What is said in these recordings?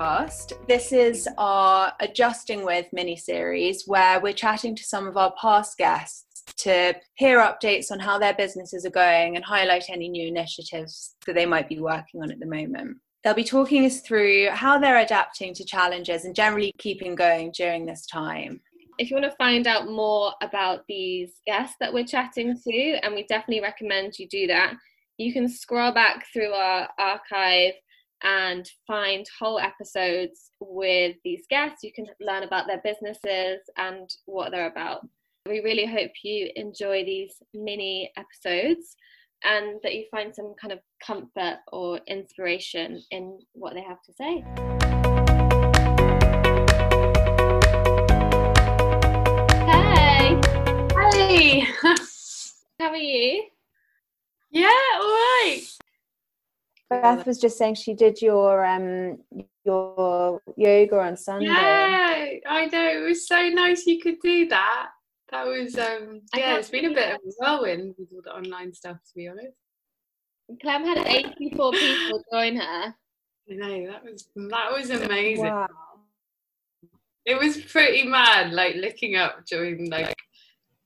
podcast. This is our Adjusting With mini series where we're chatting to some of our past guests to hear updates on how their businesses are going and highlight any new initiatives that they might be working on at the moment. They'll be talking us through how they're adapting to challenges and generally keeping going during this time. If you want to find out more about these guests that we're chatting to, and we definitely recommend you do that, you can scroll back through our archive and find whole episodes with these guests. You can learn about their businesses and what they're about. We really hope you enjoy these mini episodes and that you find some kind of comfort or inspiration in what they have to say. Hey! Hey! How are you? Yeah, all right. Beth was just saying she did your um your yoga on Sunday. Yeah, I know. It was so nice you could do that. That was um yeah, it's been a bit of a whirlwind with all the online stuff to be honest. Clem had 84 people join her. I know, that was that was amazing. Wow. It was pretty mad, like looking up during like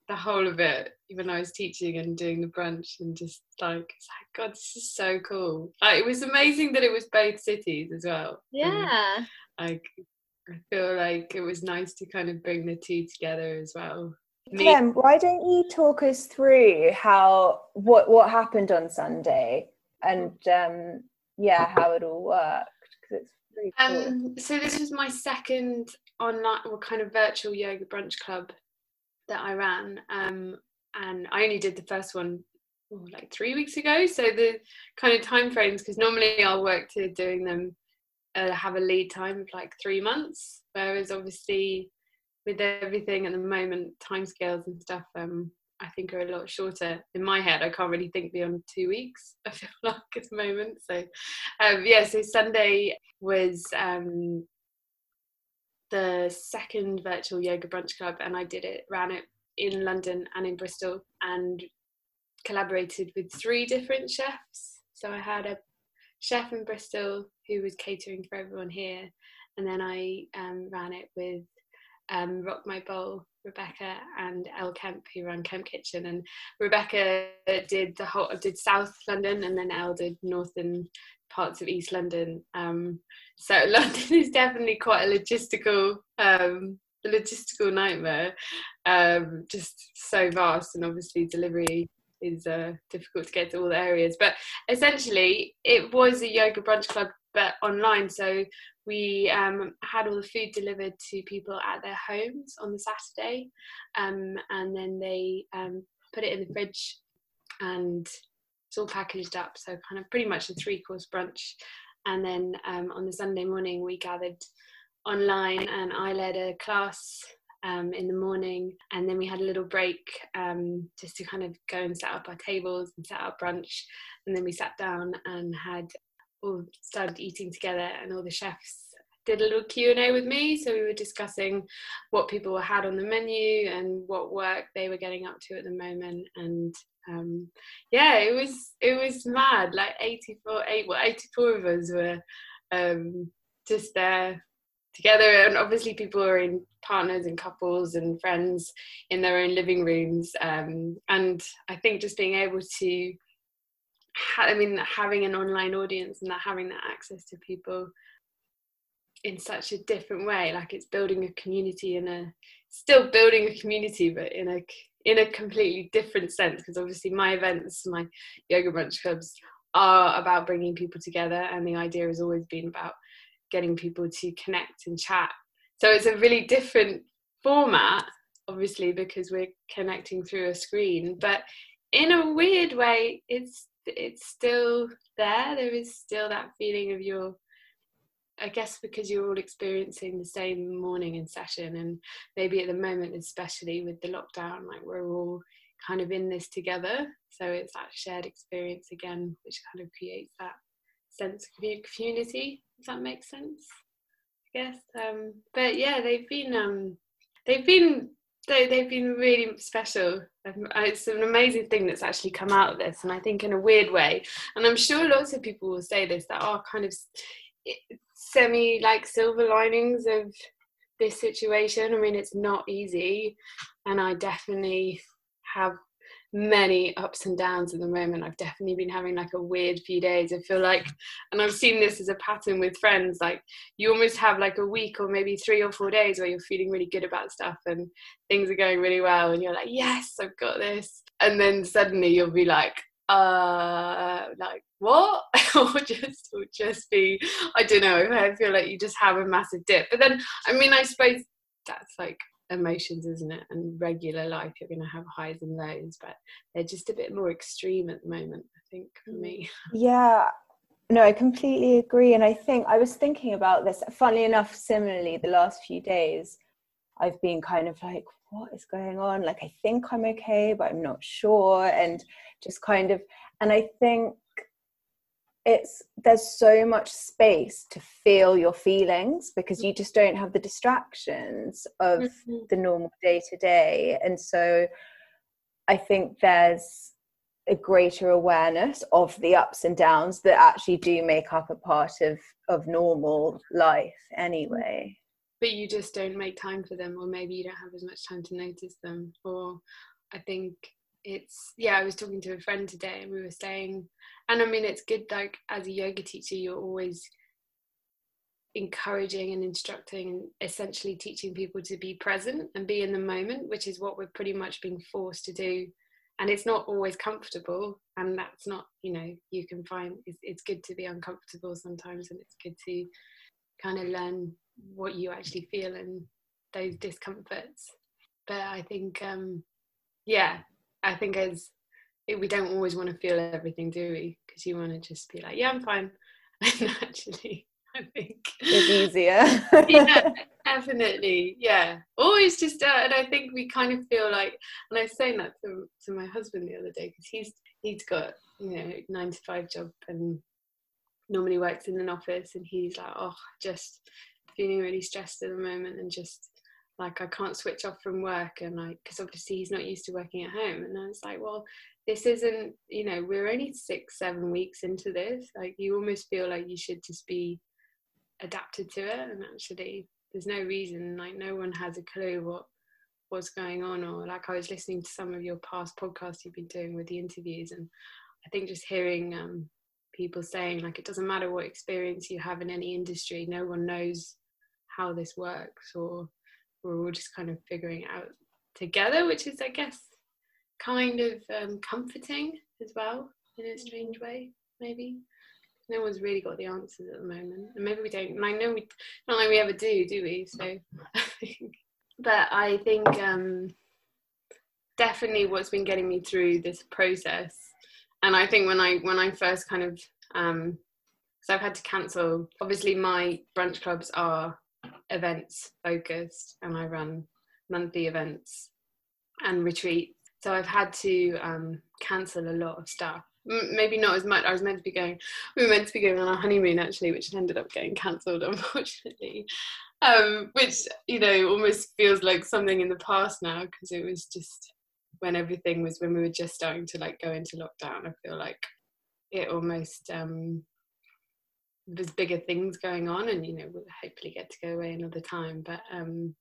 the whole of it when I was teaching and doing the brunch and just like it's like God, this is so cool. Like it was amazing that it was both cities as well. And, Yeah. like I feel like it was nice to kind of bring the two together as well. Me- Clem, why don't you talk us through how what what happened on Sunday and um yeah, how it all worked because it's pretty cool. Um, so this was my second online or kind of virtual yoga brunch club that I ran, um, and I only did the first one oh, like three weeks ago. So the kind of time frames, because normally I'll work to doing them uh, have a lead time of like three months, whereas obviously with everything at the moment, timescales and stuff, um, I think are a lot shorter. In my head, I can't really think beyond two weeks. I feel like at the moment. So, um, yeah. So Sunday was um, the second virtual yoga brunch club, and I did it, ran it in London and in Bristol, and collaborated with three different chefs. So I had a chef in Bristol who was catering for everyone here, and then I um, ran it with um, Rock My Bowl, Rebecca, and Elle Kemp, who ran Kemp Kitchen. And Rebecca did the whole did South London, and then Elle did northern parts of East London. Um, so London is definitely quite a logistical um, a logistical nightmare. Um, just so vast, and obviously delivery is uh, difficult to get to all the areas. But essentially, it was a yoga brunch club, but online. So we um, had all the food delivered to people at their homes on the Saturday, um, and then they um, put it in the fridge, and it's all packaged up. So kind of pretty much a three-course brunch. And then um, on the Sunday morning, we gathered online, and I led a class um, in the morning, and then we had a little break um, just to kind of go and set up our tables and set up brunch, and then we sat down and had all started eating together, and all the chefs did a little Q and A with me. So we were discussing what people had on the menu and what work they were getting up to at the moment, and um, yeah, it was it was mad. Like eighty four, eight well, eighty four of us were um, just there together and obviously people are in partners and couples and friends in their own living rooms um, and i think just being able to ha- i mean having an online audience and that having that access to people in such a different way like it's building a community in a still building a community but in a in a completely different sense because obviously my events my yoga brunch clubs are about bringing people together and the idea has always been about getting people to connect and chat. So it's a really different format, obviously, because we're connecting through a screen. But in a weird way, it's it's still there. There is still that feeling of your I guess because you're all experiencing the same morning in session and maybe at the moment especially with the lockdown, like we're all kind of in this together. So it's that shared experience again, which kind of creates that sense of community. Does that make sense? I guess. Um, but yeah, they've been um, they've been they, they've been really special. It's an amazing thing that's actually come out of this, and I think in a weird way. And I'm sure lots of people will say this that are kind of semi like silver linings of this situation. I mean, it's not easy, and I definitely have many ups and downs at the moment. I've definitely been having like a weird few days. I feel like, and I've seen this as a pattern with friends, like you almost have like a week or maybe three or four days where you're feeling really good about stuff and things are going really well, and you're like, yes, I've got this. And then suddenly you'll be like, uh like what or just or just be i don't know i feel like you just have a massive dip but then i mean i suppose that's like emotions, isn't it? And regular life, you're going to have highs and lows, but they're just a bit more extreme at the moment, I think, for mm. me. Yeah. No, I completely agree. And I think I was thinking about this, funnily enough, similarly, the last few days, I've been kind of like, what is going on? Like, I think I'm okay, but I'm not sure. And just kind of, and I think it's there's so much space to feel your feelings because you just don't have the distractions of mm-hmm. the normal day to day and so i think there's a greater awareness of the ups and downs that actually do make up a part of of normal life anyway but you just don't make time for them or maybe you don't have as much time to notice them or i think it's yeah i was talking to a friend today and we were saying and i mean it's good like as a yoga teacher you're always encouraging and instructing and essentially teaching people to be present and be in the moment which is what we're pretty much being forced to do. And it's not always comfortable and that's not you know you can find it's, it's good to be uncomfortable sometimes and it's good to kind of learn what you actually feel and those discomforts. But i think um yeah I think as we don't always want to feel everything, do we? Because you want to just be like, yeah, I'm fine. And actually, I think it's easier. yeah, definitely. Yeah, always just, uh, and I think we kind of feel like, and I was saying that to, to my husband the other day because he's he's got you know nine to five job and normally works in an office, and he's like, oh, just feeling really stressed at the moment and just like I can't switch off from work and like because obviously he's not used to working at home and I was like well this isn't you know we're only six seven weeks into this like you almost feel like you should just be adapted to it and actually there's no reason like no one has a clue what what's going on or like I was listening to some of your past podcasts you've been doing with the interviews and I think just hearing um, people saying like it doesn't matter what experience you have in any industry no one knows how this works or we're all just kind of figuring out together, which is, I guess, kind of um, comforting as well in a strange way, maybe. No one's really got the answers at the moment, and maybe we don't. And I know we not like we ever do, do we? So, but I think um, definitely what's been getting me through this process, and I think when I when I first kind of um, so I've had to cancel. Obviously, my brunch clubs are events focused and I run monthly events and retreats. So I've had to um, cancel a lot of stuff. M- maybe not as much. I was meant to be going. We were meant to be going on a honeymoon actually, which ended up getting cancelled, unfortunately. Um, which you know almost feels like something in the past now because it was just when everything was when we were just starting to like go into lockdown. I feel like it almost um, there's bigger things going on and you know we'll hopefully get to go away another time but um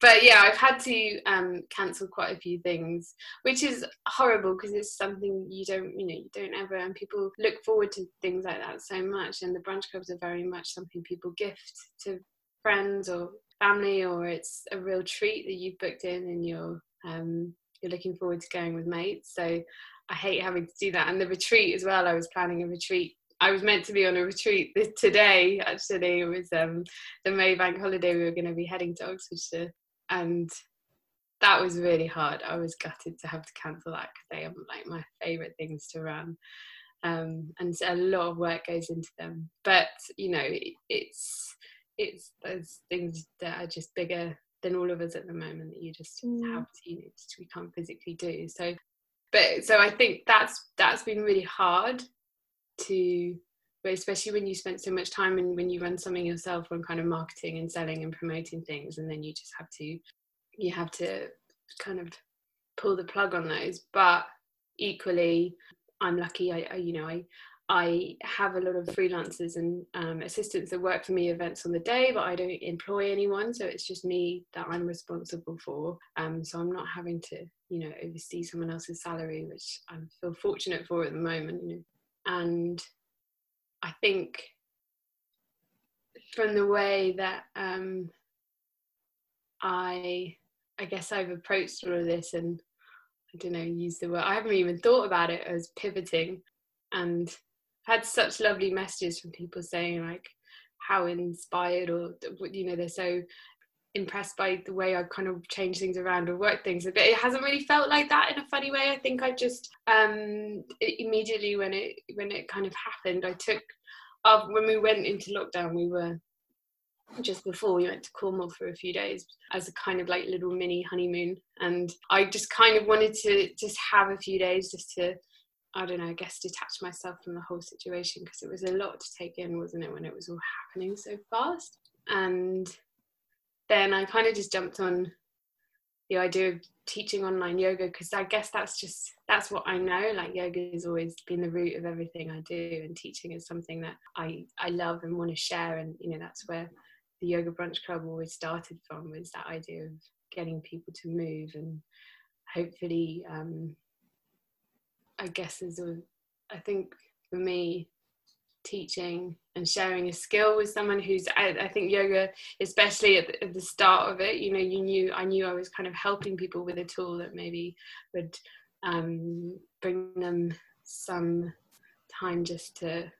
but yeah i've had to um cancel quite a few things which is horrible because it's something you don't you know you don't ever and people look forward to things like that so much and the brunch clubs are very much something people gift to friends or family or it's a real treat that you've booked in and you're um you're looking forward to going with mates so I hate having to do that. And the retreat as well. I was planning a retreat I was meant to be on a retreat today. Actually, it was um, the May Bank holiday. We were going to be heading to Oxfordshire, and that was really hard. I was gutted to have to cancel that because they are like my favourite things to run, um, and a lot of work goes into them. But you know, it, it's it's those things that are just bigger than all of us at the moment that you just mm. have to you know, just, we can't physically do. So, but so I think that's that's been really hard to especially when you spend so much time and when you run something yourself on kind of marketing and selling and promoting things and then you just have to you have to kind of pull the plug on those. But equally, I'm lucky. I, I you know I I have a lot of freelancers and um, assistants that work for me events on the day, but I don't employ anyone. So it's just me that I'm responsible for. Um, so I'm not having to, you know, oversee someone else's salary, which I feel fortunate for at the moment. You know. And I think from the way that um, I, I guess I've approached all of this and I don't know, use the word, I haven't even thought about it as pivoting and had such lovely messages from people saying like how inspired or you know they're so impressed by the way I kind of change things around or work things but it hasn't really felt like that in a funny way I think I just um immediately when it when it kind of happened I took uh, when we went into lockdown we were just before we went to Cornwall for a few days as a kind of like little mini honeymoon and I just kind of wanted to just have a few days just to I don't know, I guess detach myself from the whole situation because it was a lot to take in, wasn't it, when it was all happening so fast. And then I kind of just jumped on the idea of teaching online yoga because I guess that's just that's what I know. Like yoga has always been the root of everything I do, and teaching is something that I I love and want to share. And you know that's where the yoga brunch club always started from was that idea of getting people to move and hopefully um, I guess is a, I think for me, teaching and sharing a skill with someone who's I, I think yoga especially at the, at the, start of it you know you knew I knew I was kind of helping people with a tool that maybe would um, bring them some time just to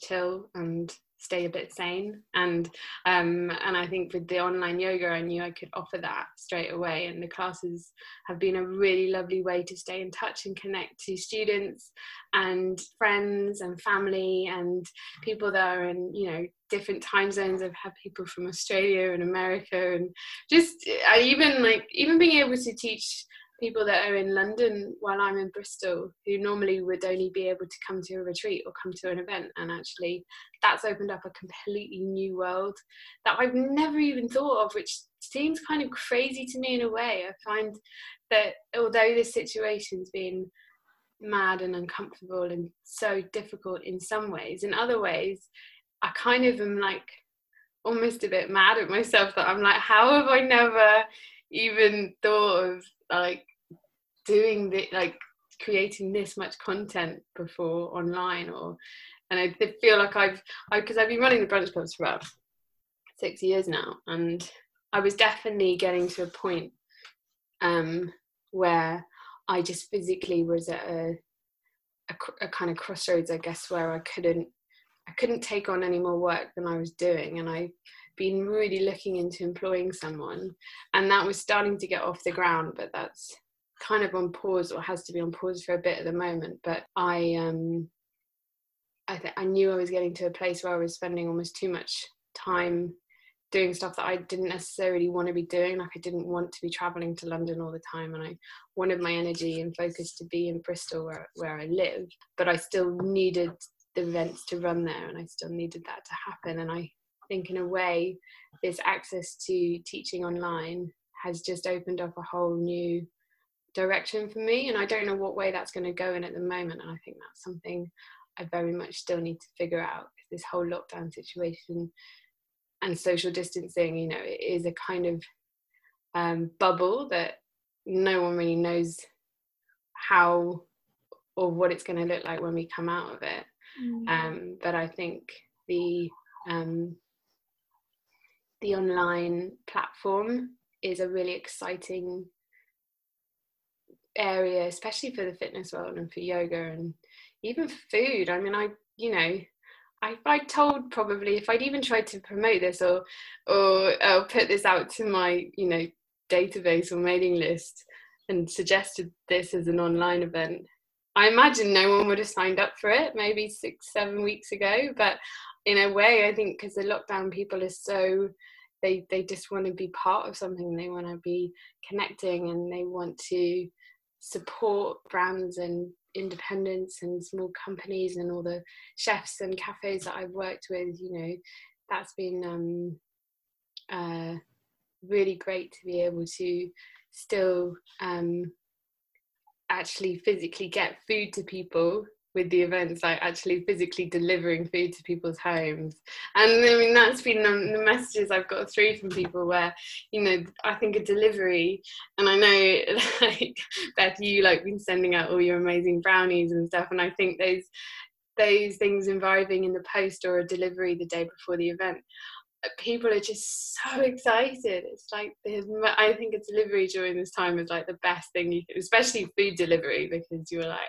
chill and stay a bit sane. And um, and I think with the online yoga I knew I could offer that straight away. And the classes have been a really lovely way to stay in touch and connect to students and friends and family and people that are in you know different time zones. I've had people from Australia and America and just even like even being able to teach people that are in London while I'm in Bristol who normally would only be able to come to a retreat or come to an event. And actually, that's opened up a completely new world that I've never even thought of, which seems kind of crazy to me in a way. I find that although this situation's been mad and uncomfortable and so difficult in some ways, in other ways, I kind of am like almost a bit mad at myself that I'm like, how have I never even thought of like doing the like creating this much content before online or and I feel like I've because I've been running the brunch clubs for about six years now and I was definitely getting to a point um, where I just physically was at a, a, a kind of crossroads I guess where I couldn't I couldn't take on any more work than I was doing and I been really looking into employing someone and that was starting to get off the ground but that's kind of on pause or has to be on pause for a bit at the moment but i um i th- i knew i was getting to a place where i was spending almost too much time doing stuff that i didn't necessarily want to be doing like i didn't want to be traveling to london all the time and i wanted my energy and focus to be in bristol where, where i live but i still needed the events to run there and i still needed that to happen and i think in a way this access to teaching online has just opened up a whole new direction for me and i don't know what way that's going to go in at the moment and i think that's something i very much still need to figure out this whole lockdown situation and social distancing you know it is a kind of um, bubble that no one really knows how or what it's going to look like when we come out of it mm. um, but i think the um, the online platform is a really exciting area, especially for the fitness world and for yoga and even food. I mean, I, you know, I, I told probably if I'd even tried to promote this or, or uh, put this out to my, you know, database or mailing list and suggested this as an online event, I imagine no one would have signed up for it maybe six, seven weeks ago. But in a way, I think because the lockdown people are so they they just want to be part of something they want to be connecting and they want to support brands and independents and small companies and all the chefs and cafes that I've worked with you know that's been um, uh, really great to be able to still um, actually physically get food to people with the events like actually physically delivering food to people's homes and i mean that's been the messages i've got through from people where you know i think a delivery and i know like beth you like been sending out all your amazing brownies and stuff and i think those those things arriving in the post or a delivery the day before the event uh, people are just so excited. It's like I think a delivery during this time is like the best thing you can, especially food delivery because you're like,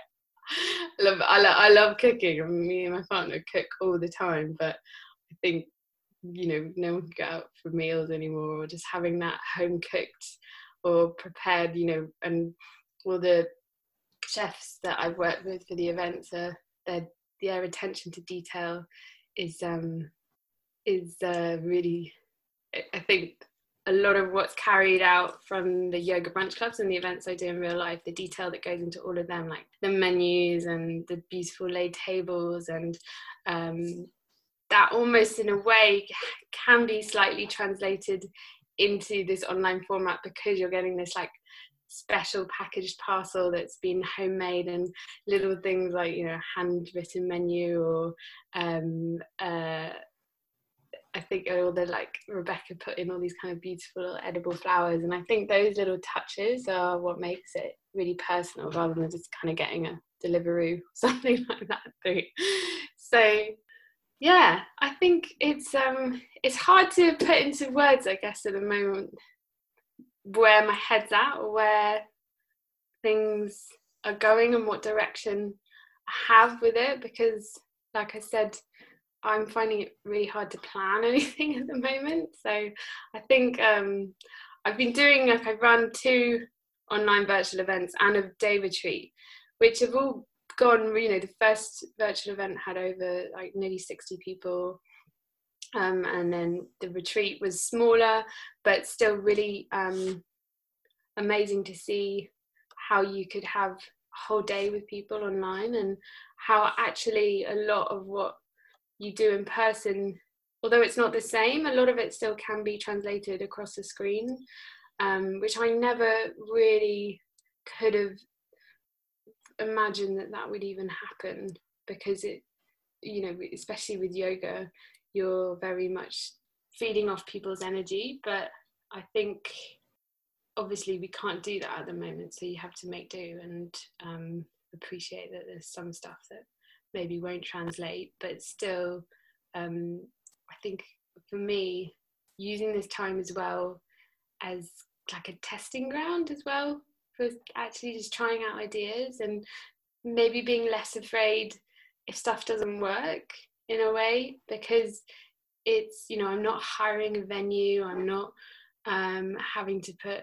love, I love, I love cooking. Me and my partner cook all the time, but I think you know no one can go out for meals anymore, or just having that home cooked or prepared, you know, and all the chefs that I've worked with for the events are their their attention to detail is um is uh, really, I think, a lot of what's carried out from the yoga brunch clubs and the events I do in real life, the detail that goes into all of them, like the menus and the beautiful laid tables, and um, that almost in a way can be slightly translated into this online format because you're getting this like special packaged parcel that's been homemade and little things like you know handwritten menu or um, uh, I think all the like Rebecca put in all these kind of beautiful edible flowers, and I think those little touches are what makes it really personal rather than just kind of getting a Deliveroo something like that through. So yeah, I think it's um it's hard to put into words, I guess, at the moment where my head's at or where things are going and what direction I have with it because like I said I'm finding it really hard to plan anything at the moment. So I think um, I've been doing like I've run two online virtual events and a day retreat, which have all gone. You know, the first virtual event had over like nearly 60 people. Um, and then the retreat was smaller, but still really um, amazing to see how you could have a whole day with people online and how actually a lot of what you do in person although it's not the same a lot of it still can be translated across the screen um, which i never really could have imagined that that would even happen because it you know especially with yoga you're very much feeding off people's energy. But i think obviously we can't do that at the moment so you have to make do and um, appreciate that there's some stuff that maybe won't translate, but still, um, I think for me, using this time as well as like a testing ground as well for actually just trying out ideas and maybe being less afraid if stuff doesn't work in a way because it's you know i'm not hiring a venue i'm not um, having to put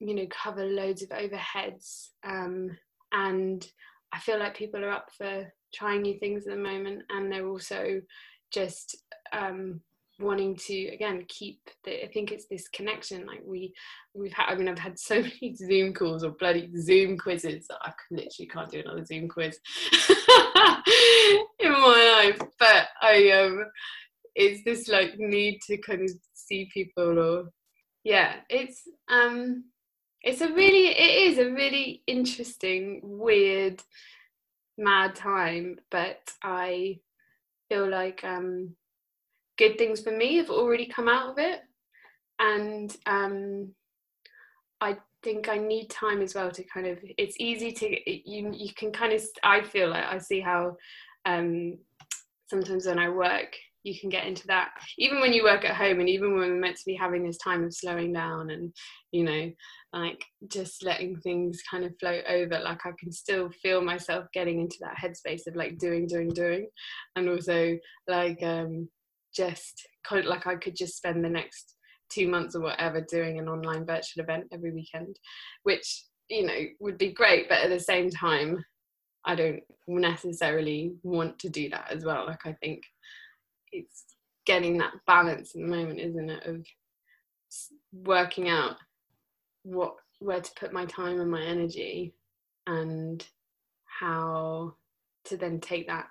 you know cover loads of overheads um, and i feel like people are up for trying new things at the moment and they're also just um, wanting to again keep the, i think it's this connection like we we've had i mean i've had so many zoom calls or bloody zoom quizzes that i literally can't do another zoom quiz in my life. But i um it's this like need to kind of see people or yeah it's um it's a really it is a really interesting weird mad time, but I feel like um, good things for me have already come out of it, and um, I think I need time as well to kind of. It's easy to you you can kind of. I feel like I see how um, sometimes when I work you can get into that. Even when you work at home and even when we're meant to be having this time of slowing down and you know like just letting things kind of float over like i can still feel myself getting into that headspace of like doing doing doing. And also like um just kind of like i could just spend the next two months or whatever doing an online virtual event every weekend which you know would be great but at the same time i don't necessarily want to do that as well. Like i think it's getting that balance in the moment, isn't it? Of working out what where to put my time and my energy and how to then take that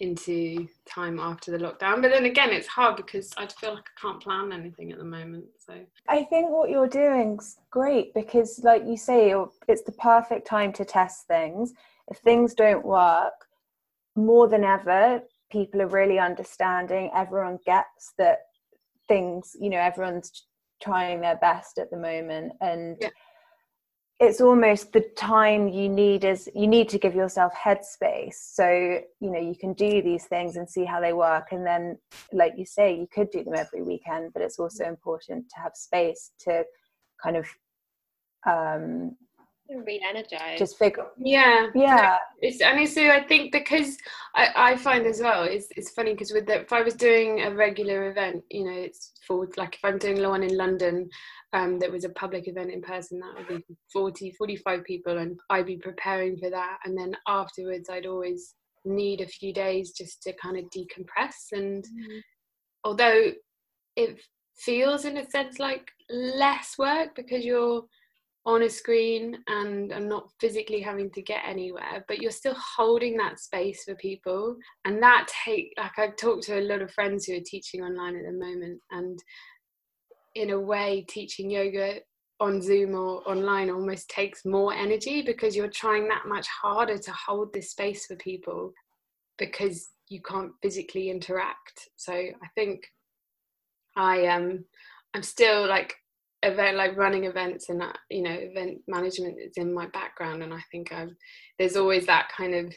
into time after the lockdown. But then again, it's hard because I feel like I can't plan anything at the moment. So I think what you're doing's great because, like you say, it's the perfect time to test things. If things don't work, more than ever, people are really understanding. Everyone gets that things, you know, everyone's trying their best at the moment, and. Yeah it's almost the time you need is you need to give yourself headspace so you know you can do these things and see how they work and then like you say you could do them every weekend but it's also important to have space to kind of um re-energize just figure yeah. yeah. It's and it's so i think because i i find as well it's it's funny because with the, if i was doing a regular event you know it's for like if i'm doing one in london um that was a public event in person that would be 40 45 people and i'd be preparing for that. And then afterwards i'd always need a few days just to kind of decompress. And mm. although it feels in a sense like less work because you're on a screen and I'm not physically having to get anywhere, but you're still holding that space for people. And that take like I've talked to a lot of friends who are teaching online at the moment and in a way teaching yoga on Zoom or online almost takes more energy because you're trying that much harder to hold this space for people because you can't physically interact. So I think I am um, I'm still like event like running events and you know event management is in my background. And i think i'm there's always that kind of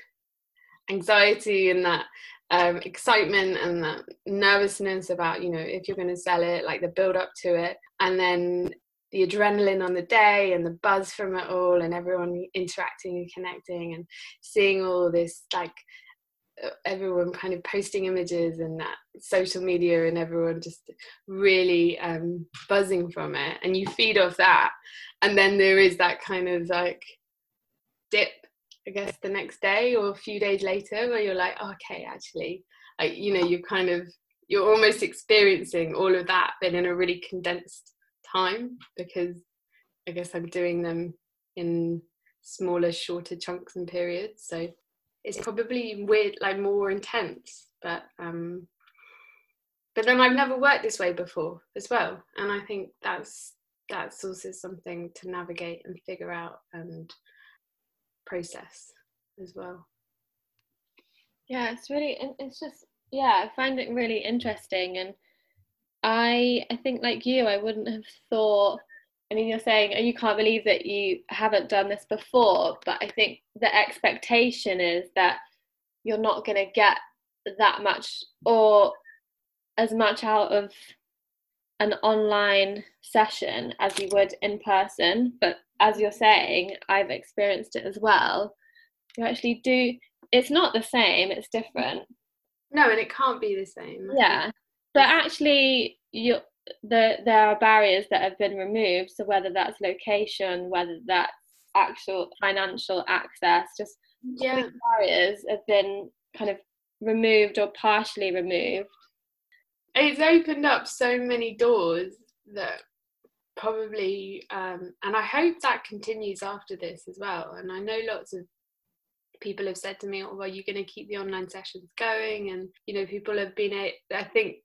anxiety and that um, excitement and that nervousness about you know if you're going to sell it like the build up to it. And then the adrenaline on the day and the buzz from it all and everyone interacting and connecting and seeing all this like everyone kind of posting images and that social media and everyone just really um, buzzing from it and you feed off that. And then there is that kind of like dip i guess the next day or a few days later where you're like oh, okay actually like you know you're kind of you're almost experiencing all of that but in a really condensed time because i guess i'm doing them in smaller shorter chunks and periods. So it's probably weird, like more intense. But um, but then I've never worked this way before as well, and I think that's that's also something to navigate and figure out and process as well. Yeah, it's really it's just yeah, I find it really interesting and I I think like you, I wouldn't have thought I mean, you're saying oh, you can't believe that you haven't done this before, but I think the expectation is that you're not going to get that much or as much out of an online session as you would in person. But as you're saying, I've experienced it as well. You actually do, it's not the same, it's different. No, and it can't be the same. Yeah. But actually, you the, there are barriers that have been removed. So whether that's location, whether that's actual financial access, just yeah. barriers have been kind of removed or partially removed. It's opened up so many doors that probably, um, and I hope that continues after this as well. And I know lots of people have said to me, "Oh, well, you're going to keep the online sessions going," and you know, people have been. I think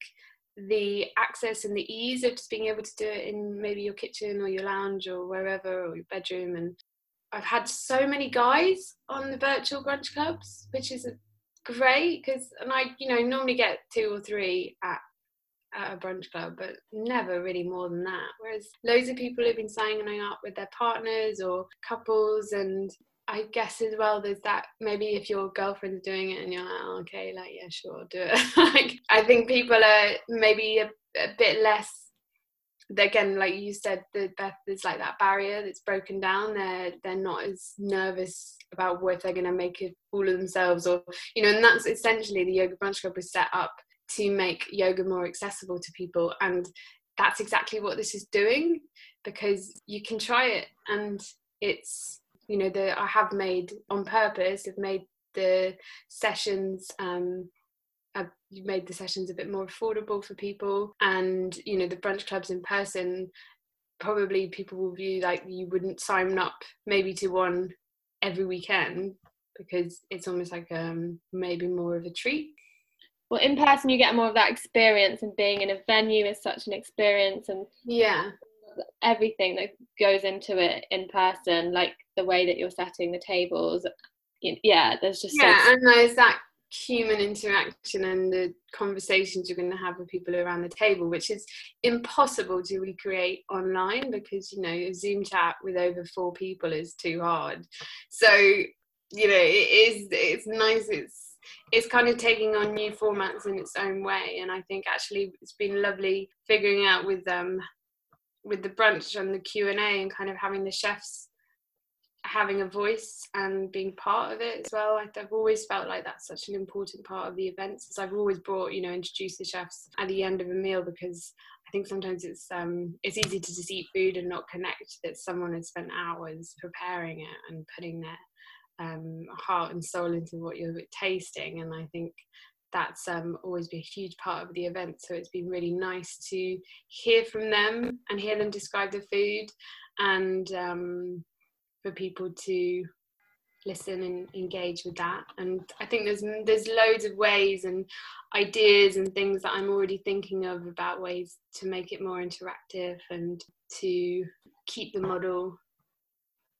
the access and the ease of just being able to do it in maybe your kitchen or your lounge or wherever or your bedroom and I've had so many guys on the virtual brunch clubs which is great because and I you know normally get two or three at at a brunch club, but never really more than that. Whereas loads of people have been signing up with their partners or couples, and I guess as well, there's that maybe if your girlfriend's doing it and you're like, oh, okay, like, yeah, sure, do it. like, I think people are maybe a, a bit less, again, like you said, the, Beth, there's like that barrier that's broken down. They're, they're not as nervous about what they're going to make a fool of themselves or, you know, and that's essentially the Yoga Brunch Club was set up to make yoga more accessible to people. And that's exactly what this is doing because you can try it and it's you know the I have made on purpose have made the sessions um I've made the sessions a bit more affordable for people. And you know the brunch clubs in person probably people will view like you wouldn't sign up maybe to one every weekend because it's almost like um maybe more of a treat. Well in person you get more of that experience and being in a venue is such an experience and yeah everything that goes into it in person like the way that you're setting the tables yeah there's just yeah so- and there's that human interaction and the conversations you're going to have with people around the table which is impossible to recreate online because you know a zoom chat with over four people is too hard. So you know it is it's nice it's it's kind of taking on new formats in its own way and i think actually it's been lovely figuring out with um with the brunch and the q&a and kind of having the chefs having a voice and being part of it as well. I've always felt like that's such an important part of the events. As I've always brought, you know, introduce the chefs at the end of a meal because I think sometimes it's um it's easy to just eat food and not connect that someone has spent hours preparing it and putting their um, heart and soul into what you're tasting. And I think that's um, always been a huge part of the event. So it's been really nice to hear from them and hear them describe the food and um, for people to listen and engage with that and i think there's there's loads of ways and ideas and things that i'm already thinking of about ways to make it more interactive and to keep the model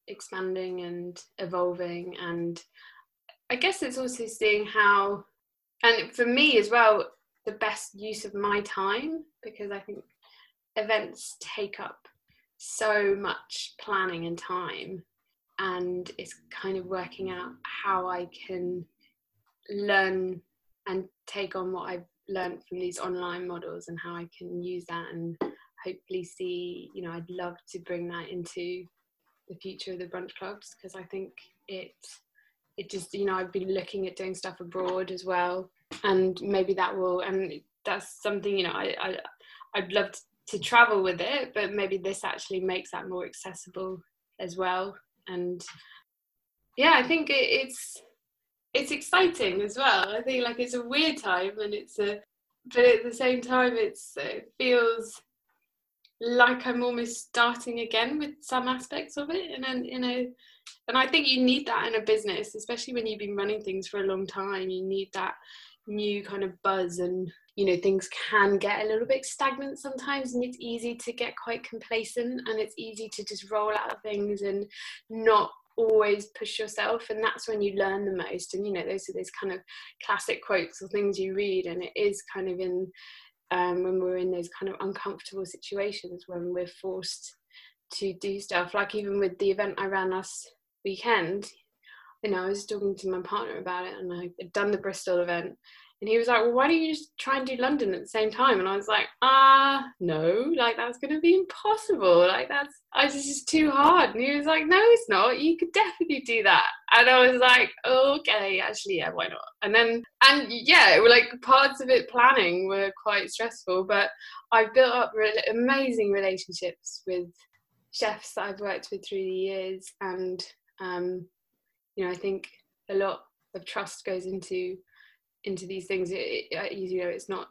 expanding and evolving and i guess it's also seeing how and for me as well the best use of my time because i think events take up so much planning and time and it's kind of working out how I can learn and take on what I've learned from these online models and how I can use that and hopefully see, you know, I'd love to bring that into the future of the brunch clubs because I think it it just you know I've been looking at doing stuff abroad as well and maybe that will and that's something you know I, I I'd love to, to travel with it but maybe this actually makes that more accessible as well. And yeah i think it, it's it's exciting as well. I think like it's a weird time and it's a but at the same time it's it feels like i'm almost starting again with some aspects of it. And then you know and i think you need that in a business especially when you've been running things for a long time. You need that new kind of buzz and you know things can get a little bit stagnant sometimes and it's easy to get quite complacent and it's easy to just roll out things and not always push yourself. And that's when you learn the most. And you know those are those kind of classic quotes or things you read and it is kind of in um, when we're in those kind of uncomfortable situations when we're forced to do stuff. Like even with the event I ran last weekend you know I was talking to my partner about it and I had done the Bristol event and he was like, Well, why don't you just try and do London at the same time? And I was like, Ah, no, like that's going to be impossible. Like that's, I was just too hard. And he was like, No, it's not. You could definitely do that. And I was like, Okay, actually, yeah, why not? And then, and yeah, like parts of it planning were quite stressful, but I've built up re- amazing relationships with chefs that I've worked with through the years. And, um, you know, I think a lot of trust goes into into these things it, it, you know it's not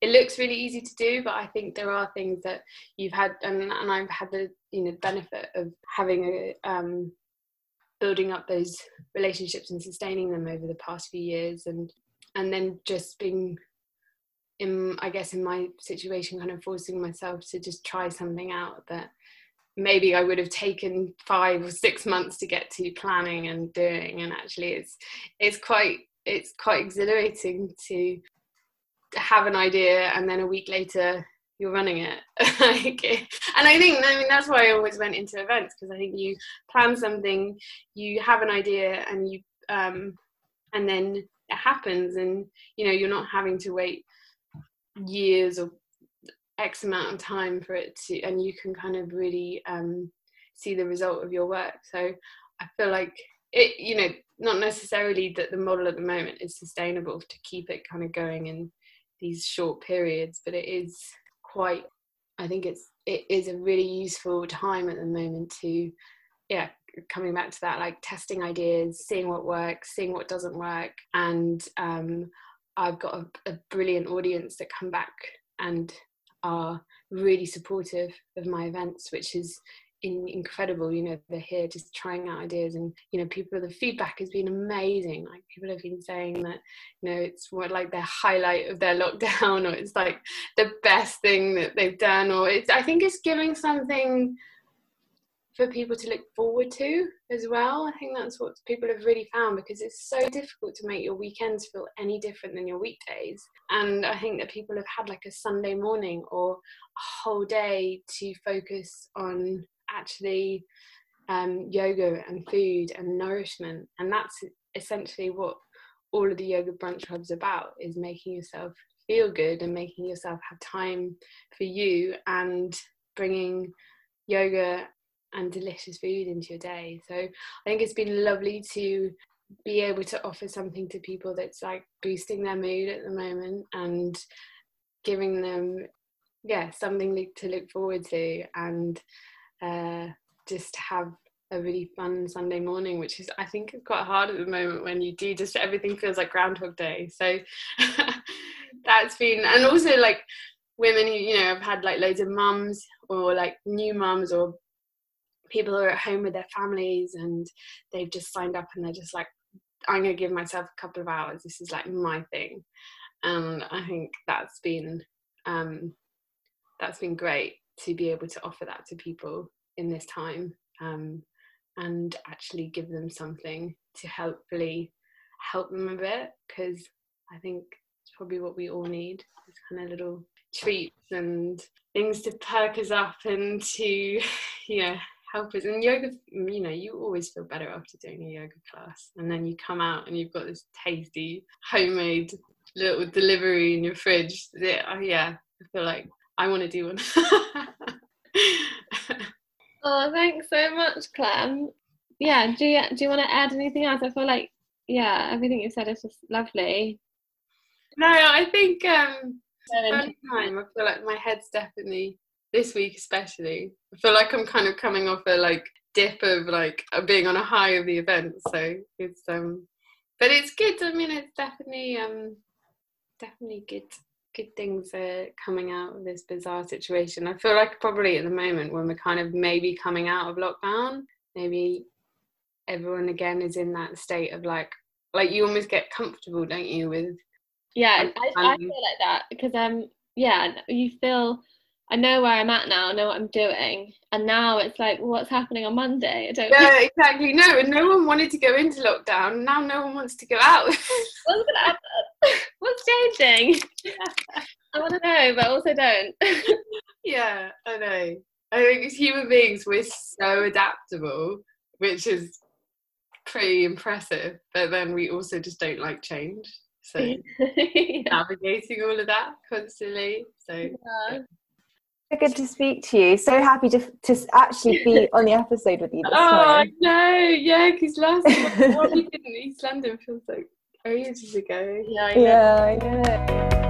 it looks really easy to do but i think there are things that you've had and, and i've had the you know benefit of having a um, building up those relationships and sustaining them over the past few years and and then just being in i guess in my situation kind of forcing myself to just try something out that maybe i would have taken five or six months to get to planning and doing. And actually it's it's quite it's quite exhilarating to have an idea and then a week later you're running it. And i think i mean that's why i always went into events because i think you plan something you have an idea and you um and then it happens and you know you're not having to wait years or x amount of time for it to and you can kind of really um see the result of your work. So i feel like it you know not necessarily that the model at the moment is sustainable to keep it kind of going in these short periods but it is quite i think it's it is a really useful time at the moment to yeah coming back to that like testing ideas seeing what works seeing what doesn't work and um, i've got a, a brilliant audience that come back and are really supportive of my events which is in, incredible. You know, they're here just trying out ideas, and you know, people. The feedback has been amazing. Like people have been saying that, you know, it's what like their highlight of their lockdown, or it's like the best thing that they've done, or it's. I think it's giving something for people to look forward to as well. I think that's what people have really found because it's so difficult to make your weekends feel any different than your weekdays. And I think that people have had like a Sunday morning or a whole day to focus on actually um, yoga and food and nourishment. And that's essentially what all of the yoga brunch clubs about is making yourself feel good and making yourself have time for you and bringing yoga and delicious food into your day. So I think it's been lovely to be able to offer something to people that's like boosting their mood at the moment and giving them yeah something to look forward to and uh, just have a really fun Sunday morning, which is I think quite hard at the moment when you do just everything feels like Groundhog Day. So that's been and also like women who you know have had like loads of mums or like new mums or people who are at home with their families and they've just signed up and they're just like i'm going to give myself a couple of hours. This is like my thing. And i think that's been um, that's been great to be able to offer that to people in this time um, and actually give them something to hopefully help them a bit because i think it's probably what we all need is kind of little treats and things to perk us up and to yeah help us. And yoga, you know, you always feel better after doing a yoga class. And then you come out and you've got this tasty homemade little delivery in your fridge. Oh, yeah I feel like I want to do one. oh, thanks so much, Clem. Yeah, do you, do you want to add anything else? I feel like, yeah, everything you said is just lovely. No, I think um, time I feel like my head's definitely this week especially. I feel like I'm kind of coming off a like dip of like being on a high of the event. So it's um but it's good. I mean it's definitely um definitely good good things are coming out of this bizarre situation. I feel like probably at the moment when we're kind of maybe coming out of lockdown, maybe everyone again is in that state of like like you almost get comfortable, don't you, with Yeah, I, I feel like that because um yeah, you feel I know where I'm at now, I know what I'm doing. And now it's like, what's happening on Monday? I don't Yeah, exactly. No, and no one wanted to go into lockdown. Now no one wants to go out. what's gonna happen? What's changing? I want to know, but also don't. yeah, I know. I think as human beings, we're so adaptable, which is pretty impressive. But then we also just don't like change. So yeah. navigating all of that constantly. So yeah good to speak to you. So happy to to actually be on the episode with you this oh, time. Oh no, yeah, because last time what we did in East London feels like ages ago. Yeah, I know. Yeah, I know.